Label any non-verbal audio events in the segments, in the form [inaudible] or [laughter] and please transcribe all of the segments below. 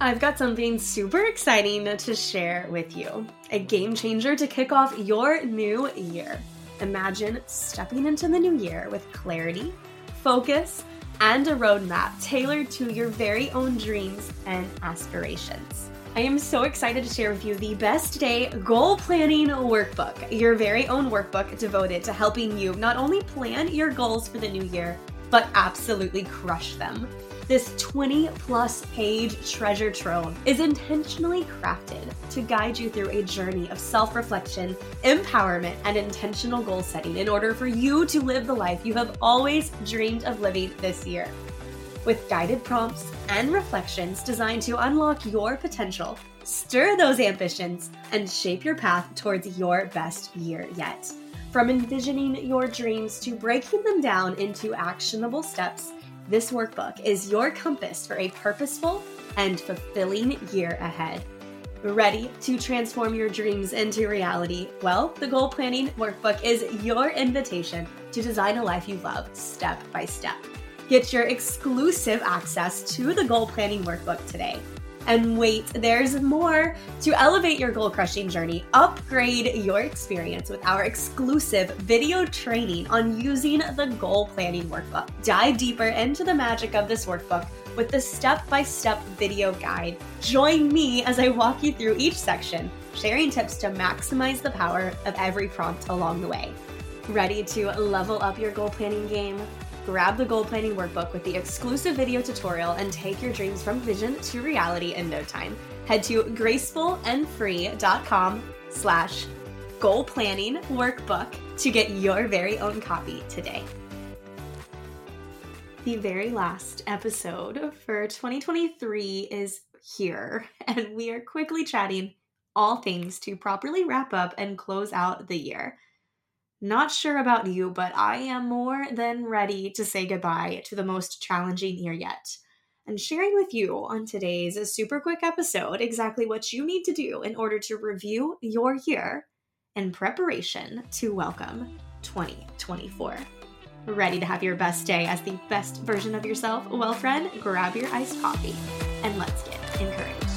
I've got something super exciting to share with you. A game changer to kick off your new year. Imagine stepping into the new year with clarity, focus, and a roadmap tailored to your very own dreams and aspirations. I am so excited to share with you the Best Day Goal Planning Workbook, your very own workbook devoted to helping you not only plan your goals for the new year, but absolutely crush them. This 20 plus page treasure trove is intentionally crafted to guide you through a journey of self reflection, empowerment, and intentional goal setting in order for you to live the life you have always dreamed of living this year. With guided prompts and reflections designed to unlock your potential, stir those ambitions, and shape your path towards your best year yet. From envisioning your dreams to breaking them down into actionable steps this workbook is your compass for a purposeful and fulfilling year ahead. Ready to transform your dreams into reality? Well, the Goal Planning Workbook is your invitation to design a life you love step by step. Get your exclusive access to the Goal Planning Workbook today and wait, there's more. To elevate your goal crushing journey, upgrade your experience with our exclusive video training on using the goal planning workbook. Dive deeper into the magic of this workbook with the step by step video guide. Join me as I walk you through each section, sharing tips to maximize the power of every prompt along the way. Ready to level up your goal planning game? Grab the goal planning workbook with the exclusive video tutorial and take your dreams from vision to reality in no time. Head to gracefulandfree.com slash goal planning workbook to get your very own copy today. The very last episode for 2023 is here, [laughs] and we are quickly chatting all things to properly wrap up and close out the year. Not sure about you, but I am more than ready to say goodbye to the most challenging year yet. And sharing with you on today's super quick episode exactly what you need to do in order to review your year in preparation to welcome 2024. Ready to have your best day as the best version of yourself? Well, friend, grab your iced coffee and let's get encouraged.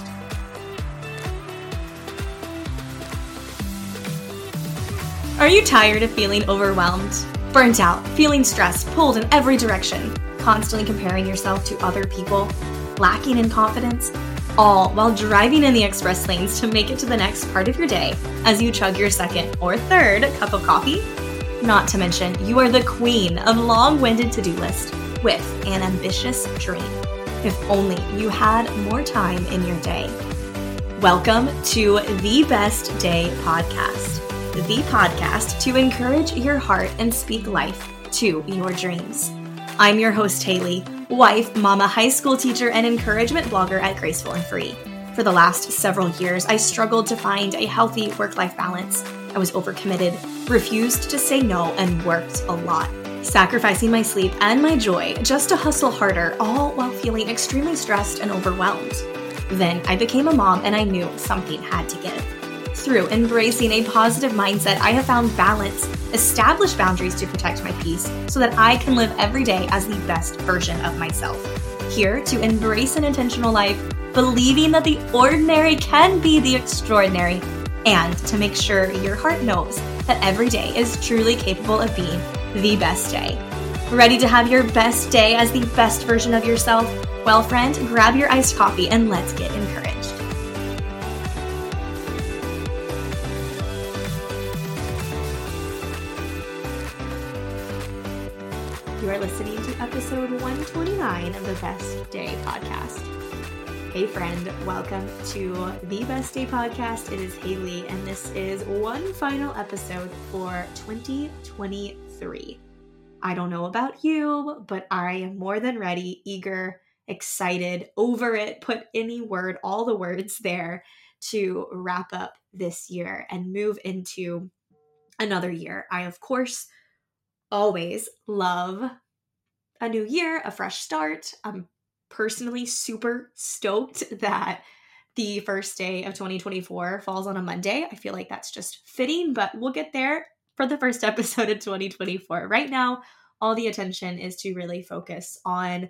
Are you tired of feeling overwhelmed, burnt out, feeling stressed, pulled in every direction, constantly comparing yourself to other people, lacking in confidence, all while driving in the express lanes to make it to the next part of your day as you chug your second or third cup of coffee? Not to mention, you are the queen of long winded to do list with an ambitious dream. If only you had more time in your day. Welcome to the Best Day podcast the podcast to encourage your heart and speak life to your dreams. I'm your host, Haley, wife, mama, high school teacher, and encouragement blogger at Graceful and Free. For the last several years, I struggled to find a healthy work life balance. I was overcommitted, refused to say no, and worked a lot, sacrificing my sleep and my joy just to hustle harder, all while feeling extremely stressed and overwhelmed. Then I became a mom and I knew something had to give. Through embracing a positive mindset, I have found balance, established boundaries to protect my peace so that I can live every day as the best version of myself. Here to embrace an intentional life, believing that the ordinary can be the extraordinary, and to make sure your heart knows that every day is truly capable of being the best day. Ready to have your best day as the best version of yourself? Well, friend, grab your iced coffee and let's get encouraged. 29 of the Best Day podcast. Hey, friend, welcome to the Best Day podcast. It is Haley, and this is one final episode for 2023. I don't know about you, but I am more than ready, eager, excited, over it, put any word, all the words there to wrap up this year and move into another year. I, of course, always love a new year, a fresh start. I'm personally super stoked [laughs] that the first day of 2024 falls on a Monday. I feel like that's just fitting, but we'll get there for the first [laughs] episode of 2024. Right now, all the attention is to really focus on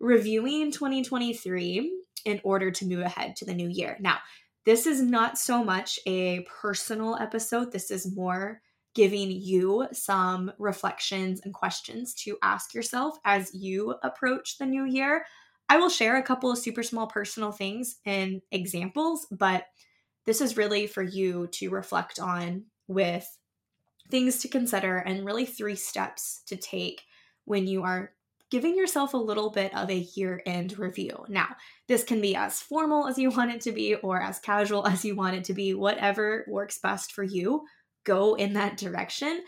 reviewing 2023 in order to move ahead to the new year. Now, this is not so much a personal episode, this is more giving you some reflections and questions to ask yourself as you approach the new year. I will share a couple of super small personal things and examples, but this is really for you to reflect on with things to consider and really three steps to take when you are giving yourself a little bit of a year end review. Now, this can be as formal as you want it to be or as casual as you want it to be, whatever works best for you go in that direction.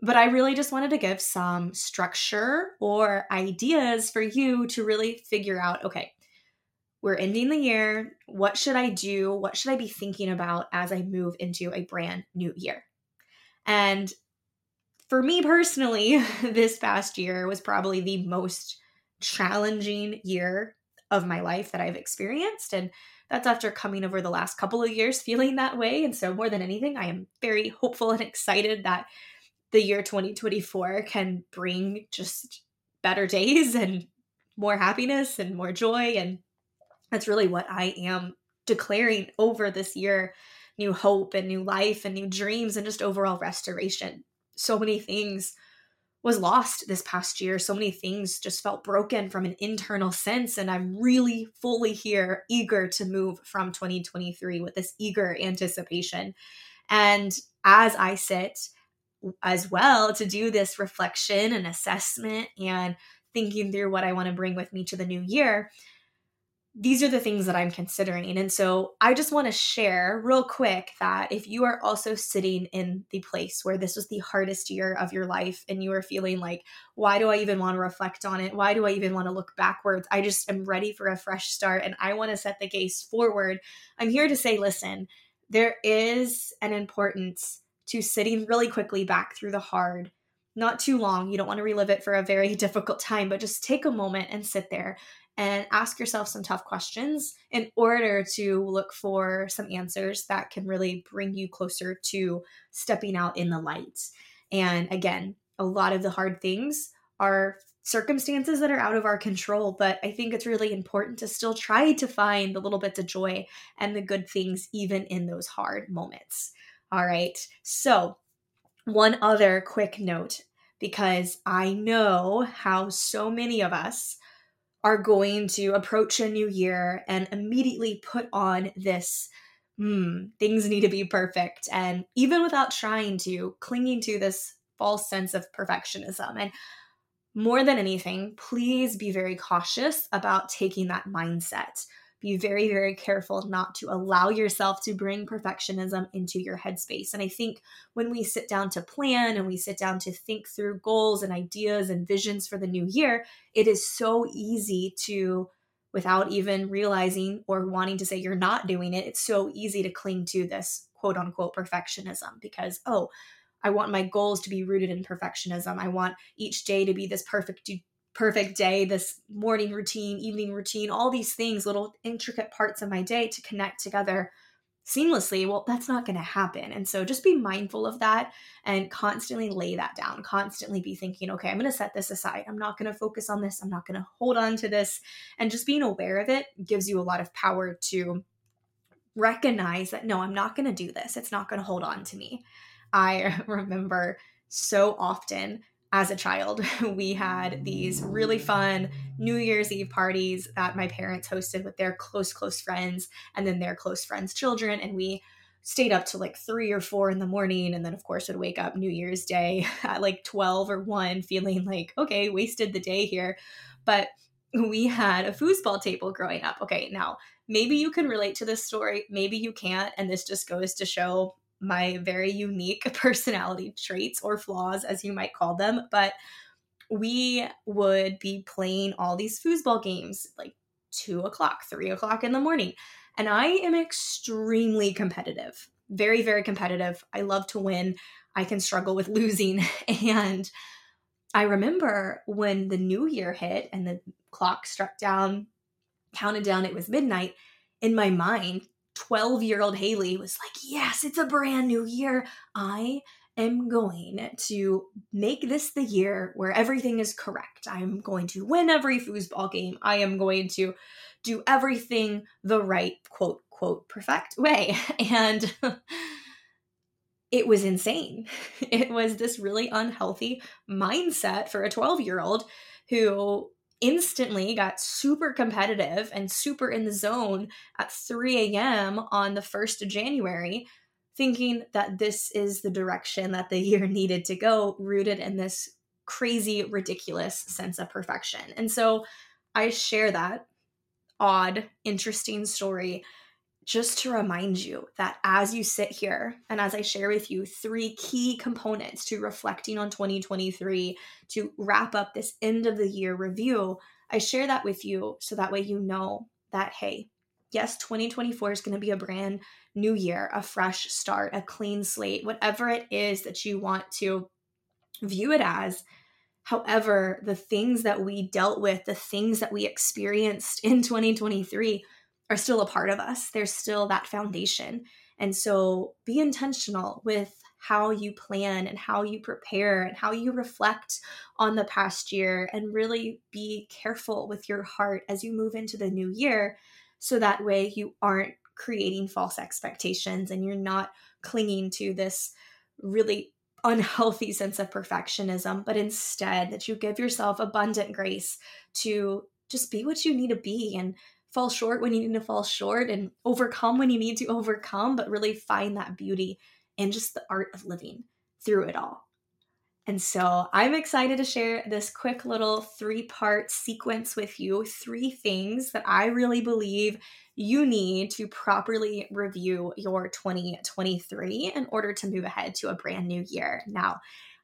But I really just wanted to give some structure or ideas for you to really figure out okay, we're ending the year. What should I do? What should I be thinking about as I move into a brand new year? And for me personally, [laughs] this past year was probably the most challenging year of my life that I've experienced. And that's after coming over the last couple of years feeling that way. And so, more than anything, I am very [laughs] hopeful and excited that the year 2024 can bring just better days [laughs] and more happiness and more joy. And that's really what I am declaring over this year new hope and new life and new dreams and just overall restoration. So many things was lost this past year. So many things just felt broken from an internal sense. And I'm really fully here, eager to move from 2023 with this eager anticipation. And as I sit as well to do this reflection and assessment and thinking through what I want to bring with me to the new year, these are the things that I'm considering. And so I just want to share real quick that if you are also sitting in the place where this was the hardest year of your life and you are feeling like, why do I even want to reflect on it? Why do I even want to look backwards? I just am ready for a fresh start and I want to set the gaze forward. I'm here to say, listen, there is an importance to sitting really quickly back through the hard not too long. You don't want to relive it for a very [laughs] difficult time, but just take a moment and sit there and ask yourself some tough questions in order to look for some answers that can really bring you closer to stepping out in the light. And again, a lot of the hard things are circumstances that are out of our control, but I think it's really important to still try to find the little bits of joy and the good things even in those hard moments. All right. So, one other quick note because I know how so many of us are going to approach a new year and immediately put on this mm, things need to be perfect and even without trying to clinging to this false sense of perfectionism. And more than anything please be very cautious about taking that mindset be very, very careful not to allow yourself to bring perfectionism into your headspace. And I think when we sit down to plan and we sit down to think through goals and ideas and visions for the new year, it is so easy to, without even realizing or wanting to say you're not doing it, it's so easy to cling to this quote unquote perfectionism because, oh, I want my goals to be rooted in perfectionism. I want each day to be this perfect perfect day, this morning routine, evening routine, all these things, little intricate parts of my day to connect together seamlessly, well, that's not going to happen. And so just be mindful of that and constantly lay that down, constantly be thinking, okay, I'm going to set this aside. I'm not going to focus on this. I'm not going to hold on to this. And just being aware of it gives you a lot of power to recognize that, no, I'm not going to do this. It's not going to hold on to me. I [laughs] remember so often as a child, [laughs] we had these really fun New Year's Eve parties that my parents hosted with their close, close friends and then their close friends' children. And we stayed up to like three or four in the morning. And then, of course, would wake up New Year's Day [laughs] at like 12 or 1, feeling like, okay, wasted the day here. But we had a foosball table growing up. Okay, now maybe you can relate to this story, maybe you can't. And this just goes to show my very unique [laughs] personality traits or flaws, as you might call them. But we would be playing all these foosball games like two o'clock, three o'clock in the morning. And I am extremely competitive, very, very competitive. I love to win. I can struggle with [laughs] losing. And I remember when the new year hit and the clock struck down, counted down, it was midnight. In my mind, 12 year old Haley was like, Yes, it's a brand new year. I am going to make this the year where everything is correct. I'm going to win every foosball game. I am going to do everything the right quote, quote, perfect way. [laughs] And [laughs] it was insane. [laughs] It was this really unhealthy mindset for a 12 year old who instantly got super competitive and super in the zone at 3 a.m. on the 1st of January, thinking that this is the direction that the [laughs] year needed to go, rooted in this crazy, ridiculous sense of perfection. And so I share that odd, interesting story just to remind you that as you sit here and as I share with you three key components to reflecting on 2023 to wrap up this end of the year review, I share that with you so that way you know that, hey, yes, 2024 is going to be a brand new year, a fresh start, a clean slate, whatever it is that you want to view it as. However, the things that we dealt with, the things that we experienced in 2023, are still a part of us. There's still that foundation. And so be intentional with how you plan and how you prepare and how you reflect on the past year and really be careful with your heart as you move into the new year so that way you aren't creating false expectations and you're not clinging to this really unhealthy sense of perfectionism but instead that you give yourself abundant grace to just be what you need to be and fall short when you need to fall short and overcome when you need to overcome, but really find that beauty and just the art of living through it all. And so I'm excited to share this quick little three part sequence with you three things that I really believe you need to properly review your 2023 in order to move ahead to a brand new year. Now,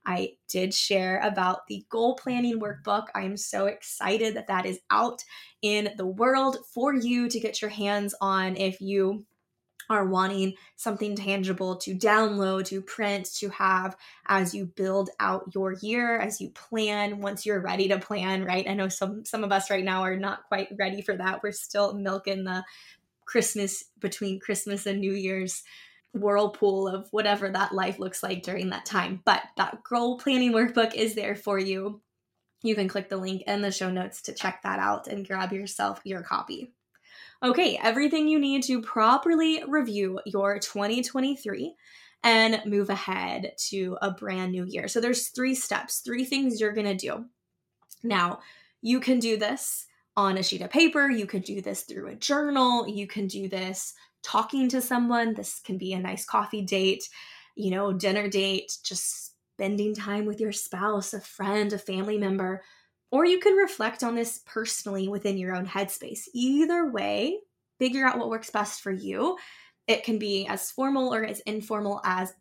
I did share about the goal planning workbook. I am so excited that that is out in the world for you to get your hands on if you are wanting something tangible to download, to print, to have as you build out your year, as you plan once you're ready to plan, right? I know some some of us right now are not quite ready for that. We're still milking the Christmas between Christmas and New Year's whirlpool of whatever that life looks like during that time. But that goal planning workbook is there for you. You can click the link in the show notes to check that out and grab yourself your copy. Okay, everything you need to properly review your 2023 and move ahead to a brand new year. So there's three steps, three things you're going to do. Now, you can do this on a sheet of paper, you could do this through a journal, you can do this talking to someone. This can be a nice coffee date, you know, dinner date, just spending time with your spouse, a friend, a family member. Or you can reflect on this personally within your own headspace. Either way, figure out what works best for you. It can be as formal or as informal as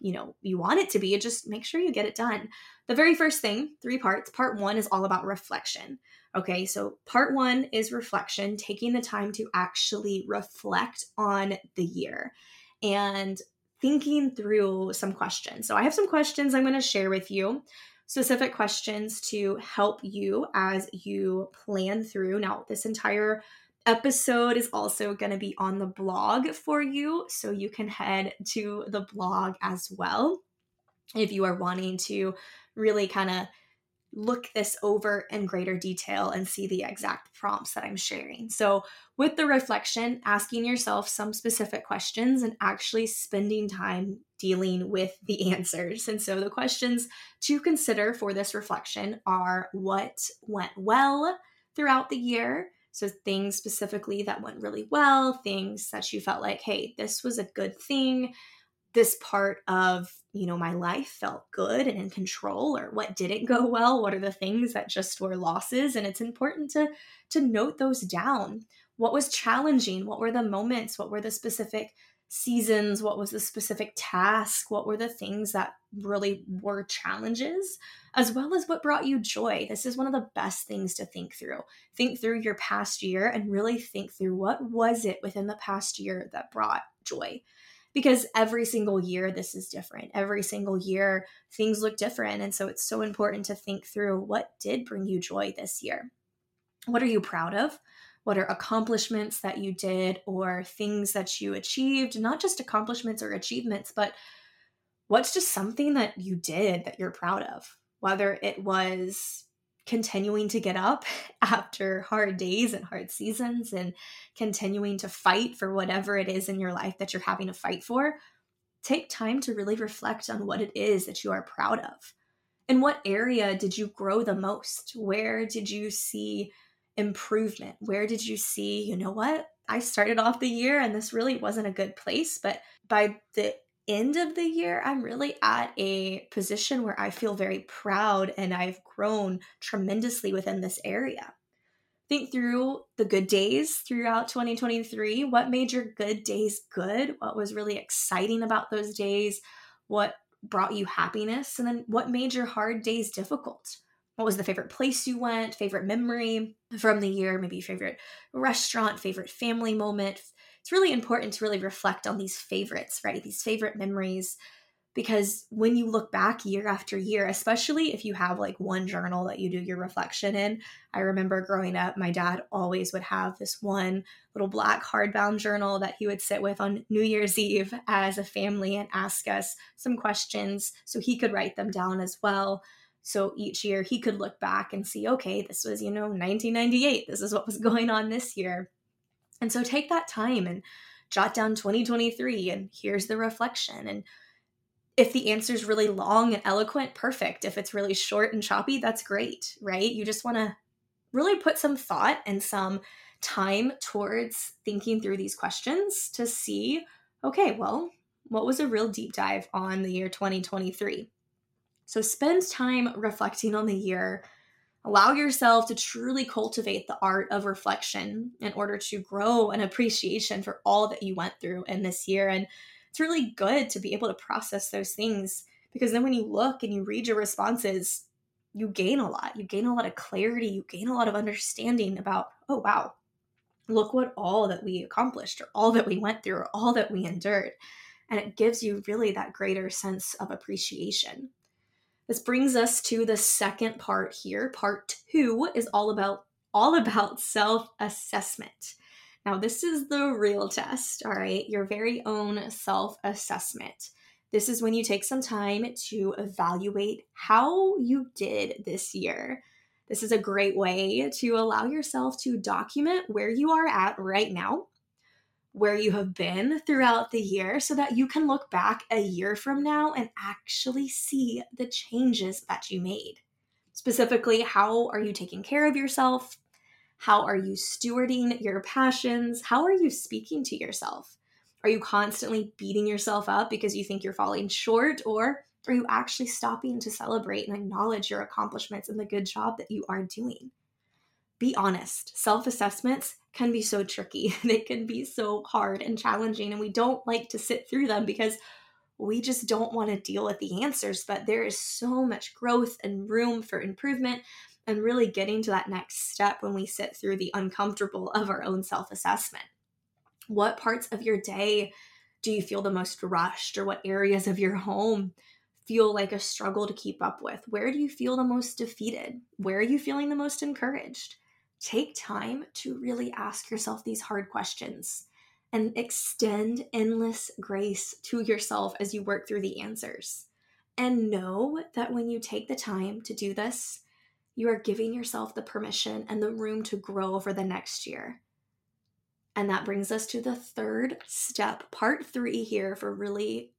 you know you want it to be just make sure you get it done the very first thing three parts part one is all about reflection Okay, so part one is reflection, taking the time to actually reflect on the year and thinking through some questions. So, I have some questions I'm going to share with you, specific questions to help you as you plan through. Now, this entire episode is also going to be on the blog for you, so you can head to the blog as well if you are wanting to really kind of look this over in greater detail and see the exact prompts that I'm sharing. So, with the reflection, asking yourself some specific questions and actually spending time dealing with the [laughs] answers. And so, the questions to consider for this reflection are what went well throughout the year? So, things specifically that went really well, things that you felt like, hey, this was a good thing this part of you know my life felt good and in control or what didn't go well what are the things that just were losses? And it's important to to note those down. What was challenging? What were the moments? What were the specific seasons? What was the specific task? What were the things that really were challenges? As well as what brought you joy. This is one of the best things to think through. Think through your past year and really think through what was it within the past year that brought joy because every single year this is different. Every single year things look different. And so it's so important to think through what did bring you joy this year? What are you proud of? What are accomplishments that you did or things that you achieved? Not just accomplishments or achievements, but what's just something that you did that you're proud of? Whether it was continuing to get up [laughs] after hard days and hard seasons and continuing to fight for whatever it is in your life that you're having to fight for, take time to really reflect on what it is that you are proud of. In what area did you grow the most? Where did you see improvement? Where did you see, you know what? I started off the year and this really wasn't a good place, but by the end of the year, I'm really at a position where I feel very proud and I've grown tremendously within this area. Think through the good days throughout 2023. What made your good days good? What was really exciting about those days? What brought you happiness? And then what made your hard days difficult? What was the favorite place you went, favorite memory from the year, maybe favorite restaurant, favorite family moment, it's really important to really reflect on these favorites, right? These favorite memories. Because when you look back year after year, especially if you have like one journal that you do your reflection in, I remember growing up, my dad always would have this one little black hardbound journal that he would sit with on New Year's Eve as a family and ask us some questions so he could write them down as well. So each year he could look back and see, okay, this was, you know, 1998. This is what was [laughs] going on this year. And so take that time and jot down 2023 and here's the reflection. And if the answer is really long and eloquent, perfect. If it's really short and choppy, that's great, right? You just want to really put some thought and some time towards thinking through these questions to see okay, well, what was a real deep dive on the year 2023? So spend time reflecting on the year Allow yourself to truly cultivate the art of reflection in order to grow an appreciation for all that you went through in this year. And it's really good to be able to process those things because then when you look and you read your responses, you gain a lot. You gain a lot of clarity. You gain a lot of understanding about, oh, wow, look what all that we accomplished or all that we went through or all that we endured. And it gives you really that greater sense of appreciation. This brings us to the second part here. Part 2 is all about all about self-assessment. Now, this is the real test, all right? Your very own self-assessment. This is when you take some time to evaluate how you did this year. This is a great way to allow yourself to document where you are at right now where you have been throughout the year so that you can look back a year from now and actually see the changes that you made. Specifically, how are you taking care of yourself? How are you stewarding your passions? How are you speaking to yourself? Are you constantly beating yourself up because you think you're falling short? Or are you actually stopping to celebrate and acknowledge your accomplishments and the good job that you are doing? Be honest. Self assessments can be so tricky. [laughs] They can be so hard and challenging, and we don't like to sit through them because we just don't want to deal with the answers. But there is so much growth and room for improvement and really getting to that next step when we sit through the uncomfortable of our own self assessment. What parts of your day do you feel the most rushed, or what areas of your home feel like a struggle to keep up with? Where do you feel the most defeated? Where are you feeling the most encouraged? Take time to really ask yourself these hard questions and extend endless grace to yourself as you work through the answers. And know that when you take the time to do this, you are giving yourself the permission and the room to grow over the next year. And that brings us to the third step, part three here for really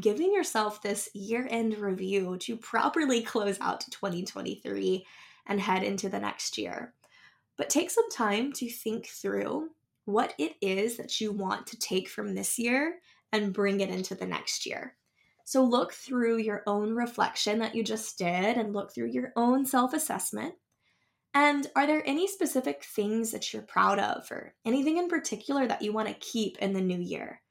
giving yourself this year end review to properly close out 2023 and head into the next year. But take some time to think through what it is that you want to take from this year and bring it into the next year. So look through your own reflection that you just did and look through your own self assessment. And are there any specific things that you're proud of or anything in particular that you want to keep in the new year?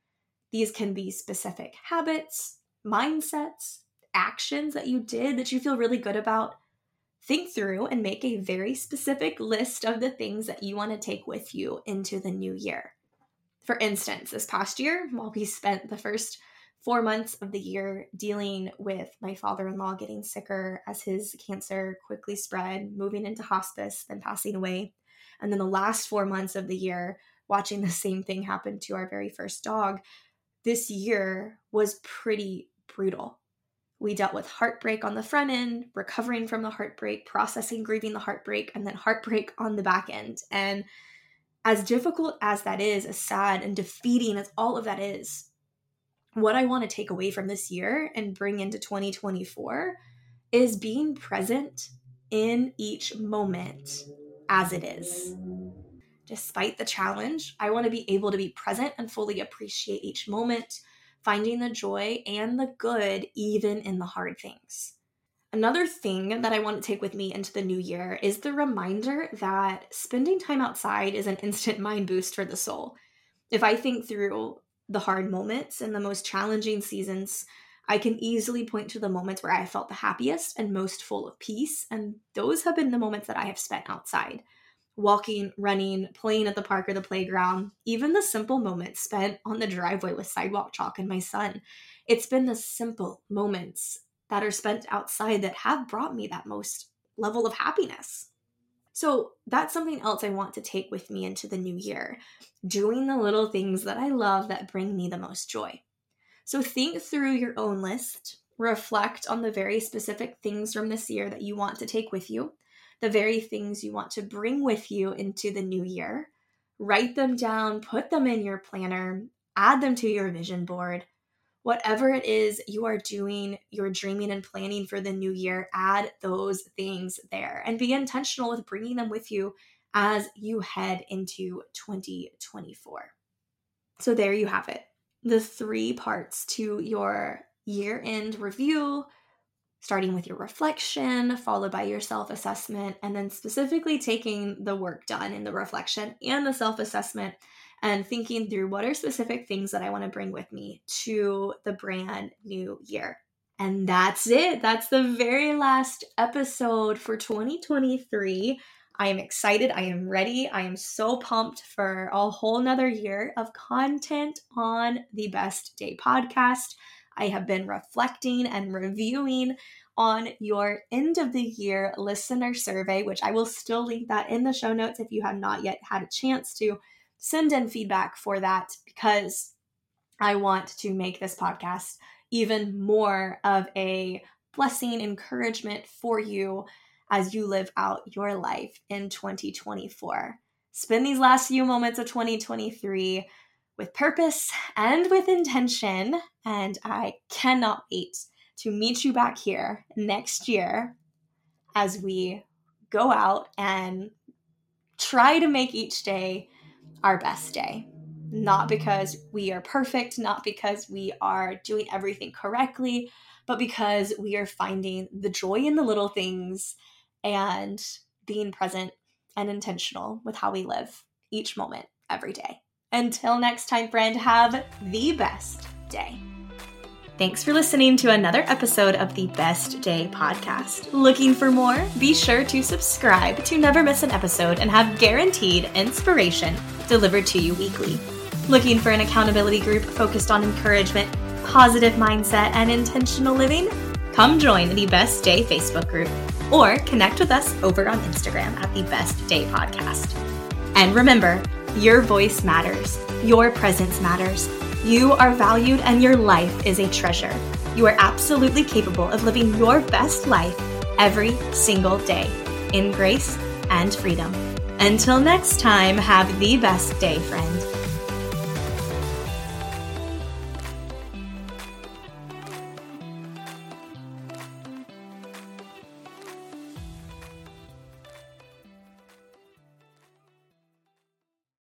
These can be specific habits, mindsets, actions that you did that you feel really good about, think through and make a very specific list of the things that you want to take with you into the new year. For instance, this past year, while we spent the first four months of the year dealing with my father in law getting sicker as his cancer quickly spread, moving into hospice, then passing away. And then the last four months of the year, watching the same thing happen to our very first dog. This year was pretty brutal We dealt with heartbreak on the front end, recovering from the heartbreak, processing, grieving the heartbreak, and then heartbreak on the back end. And as difficult as that is, as sad and defeating as all of that is, what I want to take away from this year and bring into 2024 is being present in each moment as it is. Despite the challenge, I want to be able to be present and fully appreciate each moment, finding the joy and the good even in the hard things. Another thing that I want to take with me into the new year is the reminder that spending time outside is an instant mind boost for the soul. If I think through the hard moments and the most challenging seasons, I can easily point to the moments where I felt the happiest and most full of peace. And those have been the moments that I have spent outside walking, running, playing at the park or the playground, even the simple moments spent on the driveway with sidewalk chalk and my son. It's been the simple moments that are spent outside that have brought me that most level of happiness. So that's something else I want to take with me into the new year doing the little things that I love that bring me the most joy. So think through your own list, reflect on the very specific things from this year that you want to take with you, the very things you want to bring with you into the new year. Write them down, put them in your planner, add them to your vision board. Whatever it is you are doing, you're dreaming and planning for the new year, add those things there and be intentional with bringing them with you as you head into 2024. So, there you have it the three parts to your year end review, starting with your reflection, followed by your self assessment, and then specifically taking the work done in the reflection and the self assessment and thinking through what are specific things that I want to bring with me to the brand new year. And that's it. That's the very last episode for 2023. I am excited. I am ready. I am so pumped for a whole nother year of content on the Best Day podcast. I have been reflecting and reviewing on your end of the year listener survey, which I will still link that in the show notes if you have not yet had a chance to send in feedback for that because I want to make this podcast even more of a blessing, encouragement for you as you live out your life in 2024. Spend these last few moments of 2023 with purpose and with intention. And I cannot wait to meet you back here next year as we go out and try to make each day our best day. Not because we are perfect, not because we are doing everything correctly, but because we are finding the joy in the little things and being present and intentional with how we live each moment, every day. Until next time, friend, have the best day. Thanks for listening to another episode of the Best Day podcast. Looking for more? Be sure to subscribe to never miss an episode and have guaranteed inspiration delivered to you weekly. Looking for an accountability group focused on encouragement, positive mindset, and intentional living? Come join the Best Day Facebook group or connect with us over on Instagram at the Best Day Podcast. And remember, your voice matters, your presence matters. You are valued and your life is a treasure. You are absolutely capable of living your best life every single day in grace and freedom. Until next time, have the best day, friend.